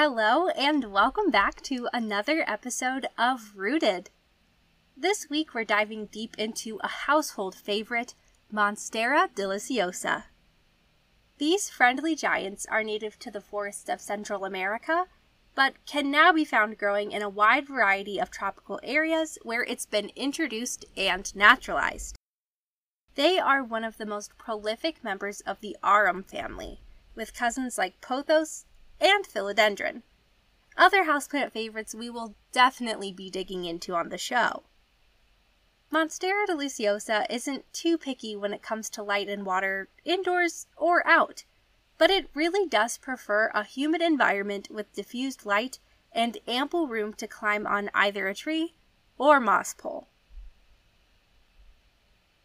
Hello, and welcome back to another episode of Rooted. This week, we're diving deep into a household favorite, Monstera deliciosa. These friendly giants are native to the forests of Central America, but can now be found growing in a wide variety of tropical areas where it's been introduced and naturalized. They are one of the most prolific members of the arum family, with cousins like pothos and philodendron. Other houseplant favorites we will definitely be digging into on the show. Monstera deliciosa isn't too picky when it comes to light and water, indoors or out but it really does prefer a humid environment with diffused light and ample room to climb on either a tree or moss pole.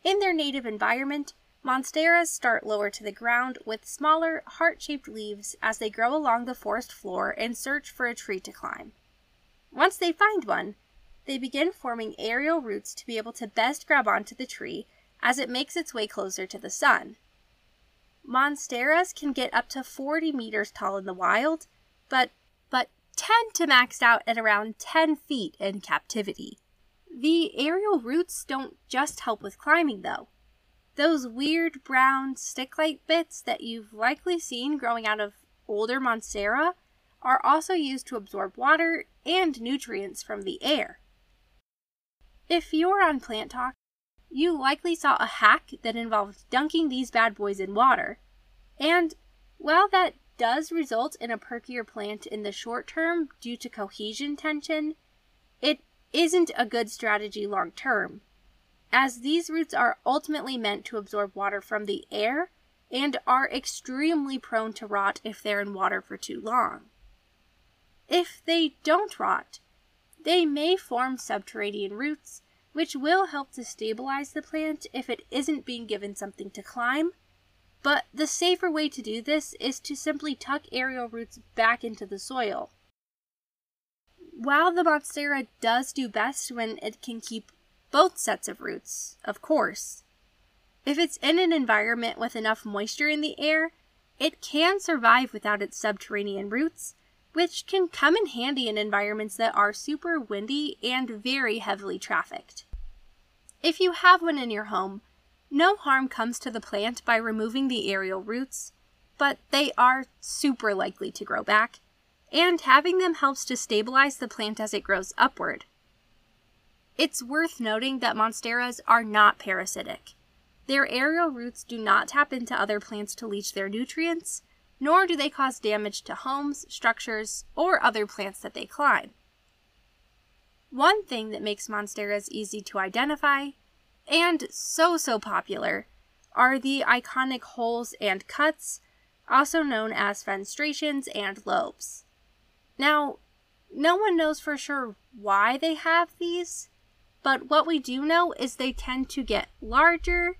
In their native environment, monsteras start lower to the ground with smaller, heart shaped leaves as they grow along the forest floor and search for a tree to climb. Once they find one, they begin forming aerial roots to be able to best grab onto the tree as it makes its way closer to the sun. Monsteras can get up to 40 meters tall in the wild, but but tend to max out at around 10 feet in captivity. The aerial roots don't just help with climbing though. Those weird brown stick-like bits that you've likely seen growing out of older monstera are also used to absorb water and nutrients from the air. If you're on PlantTok, you likely saw a hack that involved dunking these bad boys in water. And while that does result in a perkier plant in the short term due to cohesion tension, it isn't a good strategy long term, as these roots are ultimately meant to absorb water from the air and are extremely prone to rot if they're in water for too long. If they don't rot, they may form subterranean roots which will help to stabilize the plant if it isn't being given something to climb. But the safer way to do this is to simply tuck aerial roots back into the soil. While the Monstera does do best when it can keep both sets of roots, of course. If it's in an environment with enough moisture in the air, it can survive without its subterranean roots, which can come in handy in environments that are super windy and very heavily trafficked. If you have one in your home, no harm comes to the plant by removing the aerial roots, but they are super likely to grow back, and having them helps to stabilize the plant as it grows upward. It's worth noting that monsteras are not parasitic. Their aerial roots do not tap into other plants to leach their nutrients, nor do they cause damage to homes, structures, or other plants that they climb. One thing that makes monsteras easy to identify, and so so popular, are the iconic holes and cuts, also known as fenestrations and lobes. Now, no one knows for sure why they have these, but what we do know is they tend to get larger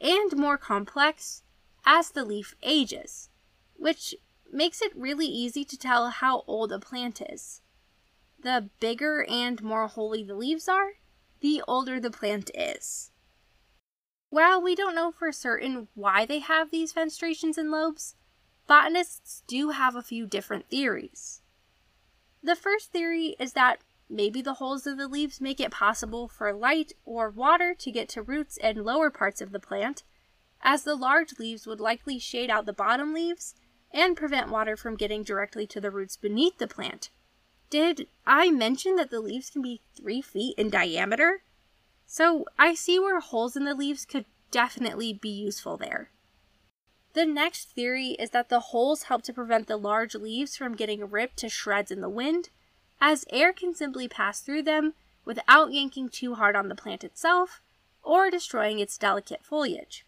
and more complex as the leaf ages which makes it really easy to tell how old a plant is. The bigger and more holy the leaves are, the older the plant is. While we don't know for certain why they have these fenestrations and lobes, botanists do have a few different theories. The first theory is that maybe the holes of the leaves make it possible for light or water to get to roots and lower parts of the plant, as the large leaves would likely shade out the bottom leaves and prevent water from getting directly to the roots beneath the plant. Did I mention that the leaves can be three feet in diameter? So I see where holes in the leaves could definitely be useful there. The next theory is that the holes help to prevent the large leaves from getting ripped to shreds in the wind, as air can simply pass through them without yanking too hard on the plant itself or destroying its delicate foliage.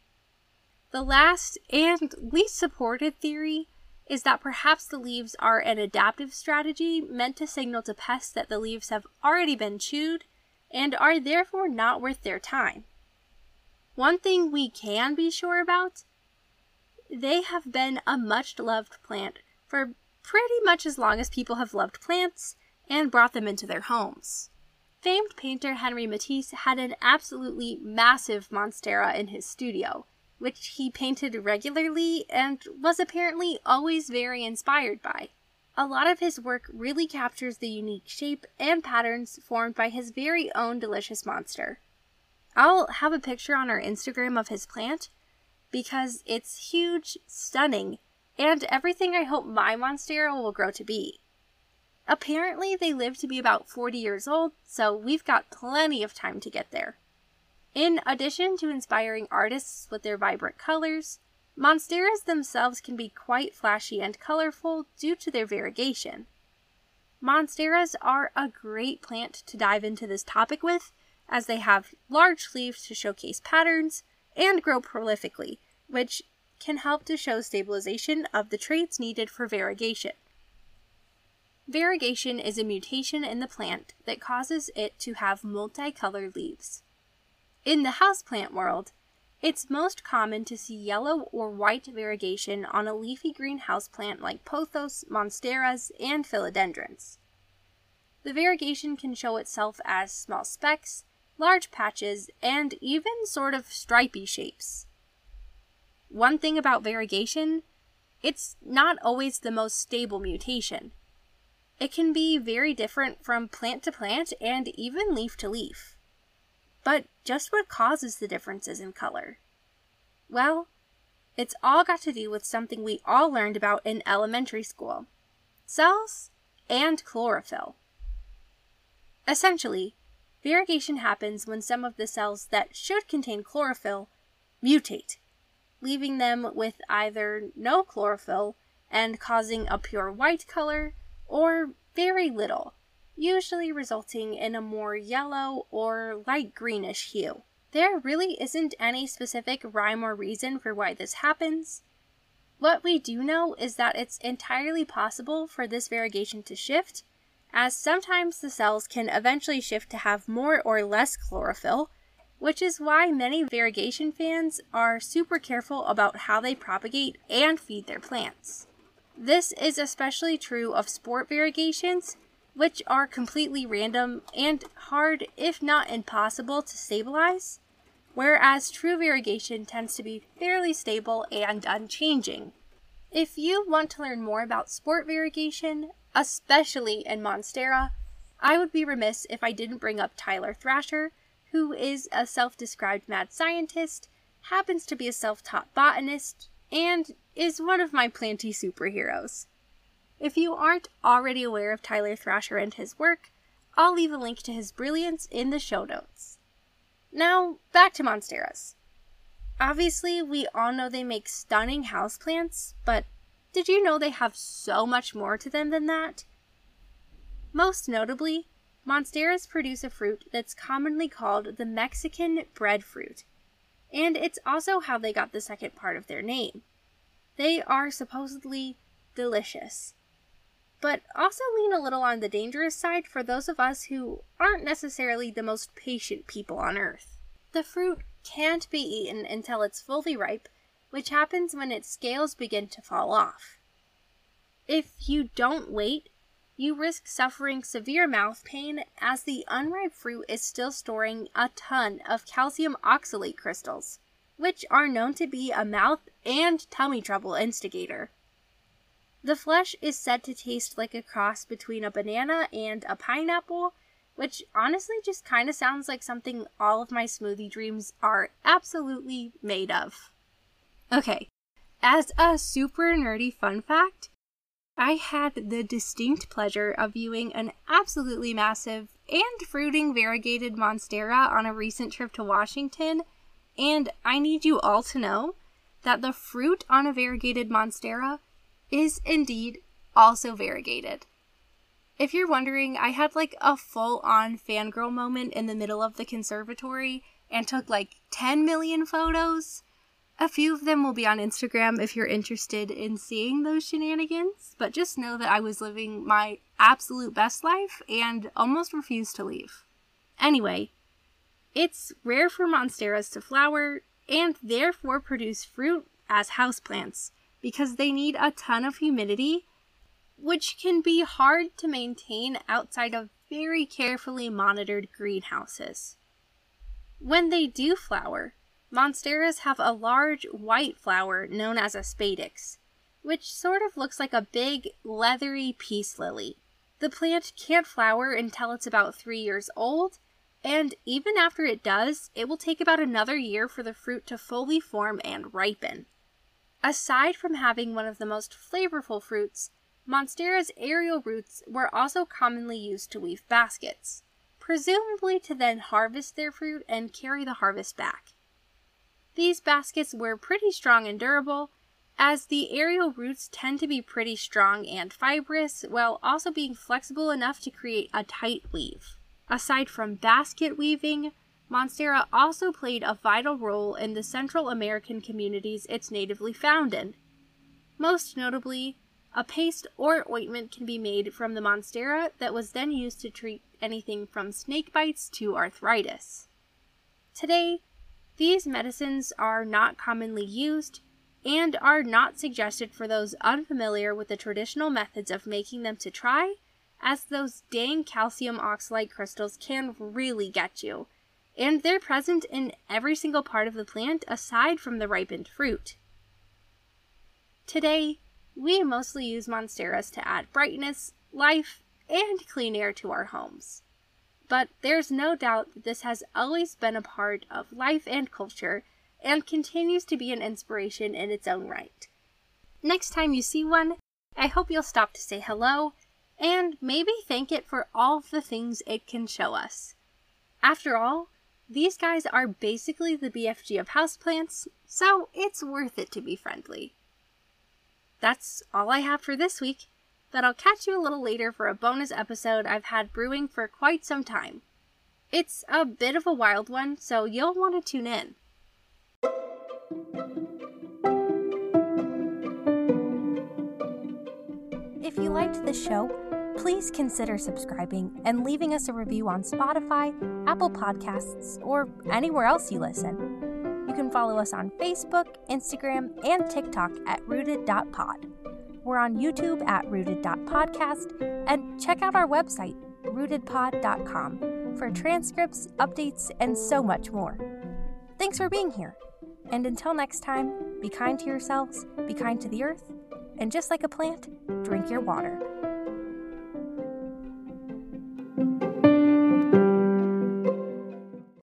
The last and least supported theory is that perhaps the leaves are an adaptive strategy meant to signal to pests that the leaves have already been chewed and are therefore not worth their time. One thing we can be sure about they have been a much loved plant for pretty much as long as people have loved plants and brought them into their homes. Famed painter Henri Matisse had an absolutely massive Monstera in his studio, which he painted regularly and was apparently always very inspired by. A lot of his work really captures the unique shape and patterns formed by his very own delicious monster. I'll have a picture on our Instagram of his plant because it's huge, stunning, and everything I hope my Monstera will grow to be. Apparently, they live to be about 40 years old, so we've got plenty of time to get there. In addition to inspiring artists with their vibrant colors, monsteras themselves can be quite flashy and colorful due to their variegation. Monsteras are a great plant to dive into this topic with, as they have large leaves to showcase patterns and grow prolifically, which can help to show stabilization of the traits needed for variegation. Variegation is a mutation in the plant that causes it to have multicolored leaves. In the houseplant world, it's most common to see yellow or white variegation on a leafy green houseplant like pothos, monsteras, and philodendrons. The variegation can show itself as small specks, large patches, and even sort of stripy shapes. One thing about variegation, it's not always the most stable mutation. It can be very different from plant to plant and even leaf to leaf. But just what causes the differences in color? Well, it's all got to do with something we all learned about in elementary school cells and chlorophyll. Essentially, variegation happens when some of the cells that should contain chlorophyll mutate, leaving them with either no chlorophyll and causing a pure white color, or very little, usually resulting in a more yellow or light greenish hue. There really isn't any specific rhyme or reason for why this happens. What we do know is that it's entirely possible for this variegation to shift, as sometimes the cells can eventually shift to have more or less chlorophyll, which is why many variegation fans are super careful about how they propagate and feed their plants. This is especially true of sport variegations, which are completely random and hard, if not impossible, to stabilize, whereas true variegation tends to be fairly stable and unchanging. If you want to learn more about sport variegation, especially in Monstera, I would be remiss if I didn't bring up Tyler Thrasher, who is a self described mad scientist, happens to be a self taught botanist, and is one of my planty superheroes. If you aren't already aware of Tyler Thrasher and his work, I'll leave a link to his brilliance in the show notes. Now, back to Monsteras. Obviously, we all know they make stunning houseplants, but did you know they have so much more to them than that? Most notably, Monsteras produce a fruit that's commonly called the Mexican breadfruit, and it's also how they got the second part of their name. They are supposedly delicious but also lean a little on the dangerous side for those of us who aren't necessarily the most patient people on earth. The fruit can't be eaten until it's fully ripe, which happens when its scales begin to fall off. If you don't wait, you risk suffering severe mouth pain as the unripe fruit is still storing a ton of calcium oxalate crystals, which are known to be a mouth and tummy trouble instigator. The flesh is said to taste like a cross between a banana and a pineapple, which honestly just kind of sounds like something all of my smoothie dreams are absolutely made of. Okay, as a super nerdy fun fact, I had the distinct pleasure of viewing an absolutely massive and fruiting variegated monstera on a recent trip to Washington, and I need you all to know that the fruit on a variegated monstera is indeed also variegated. If you're wondering, I had like a full on fangirl moment in the middle of the conservatory and took like 10 million photos. A few of them will be on Instagram if you're interested in seeing those shenanigans, but just know that I was living my absolute best life and almost refused to leave. Anyway, it's rare for monsteras to flower and therefore produce fruit as houseplants because they need a ton of humidity, which can be hard to maintain outside of very carefully monitored greenhouses. When they do flower, monsteras have a large white flower known as a spadix, which sort of looks like a big, leathery peace lily. The plant can't flower until it's about three years old, and even after it does, it will take about another year for the fruit to fully form and ripen. Aside from having one of the most flavorful fruits, Monstera's aerial roots were also commonly used to weave baskets, presumably to then harvest their fruit and carry the harvest back. These baskets were pretty strong and durable, as the aerial roots tend to be pretty strong and fibrous while also being flexible enough to create a tight weave. Aside from basket weaving, Monstera also played a vital role in the Central American communities it's natively found in. Most notably, a paste or ointment can be made from the Monstera that was then used to treat anything from snake bites to arthritis. Today, these medicines are not commonly used and are not suggested for those unfamiliar with the traditional methods of making them to try, as those dang calcium oxalate crystals can really get you, and they're present in every single part of the plant aside from the ripened fruit. Today, we mostly use monsteras to add brightness, life, and clean air to our homes. But there's no doubt that this has always been a part of life and culture and continues to be an inspiration in its own right. Next time you see one, I hope you'll stop to say hello and maybe thank it for all the things it can show us. After all, these guys are basically the BFG of houseplants, so it's worth it to be friendly. That's all I have for this week, but I'll catch you a little later for a bonus episode I've had brewing for quite some time. It's a bit of a wild one, so you'll want to tune in. If you liked this show, please consider subscribing and leaving us a review on Spotify, Apple Podcasts, or anywhere else you listen. You can follow us on Facebook, Instagram, and TikTok at rooted.pod. We're on YouTube at rooted.podcast, and check out our website, rootedpod.com, for transcripts, updates, and so much more. Thanks for being here. And until next time, be kind to yourselves, be kind to the earth, and just like a plant, drink your water.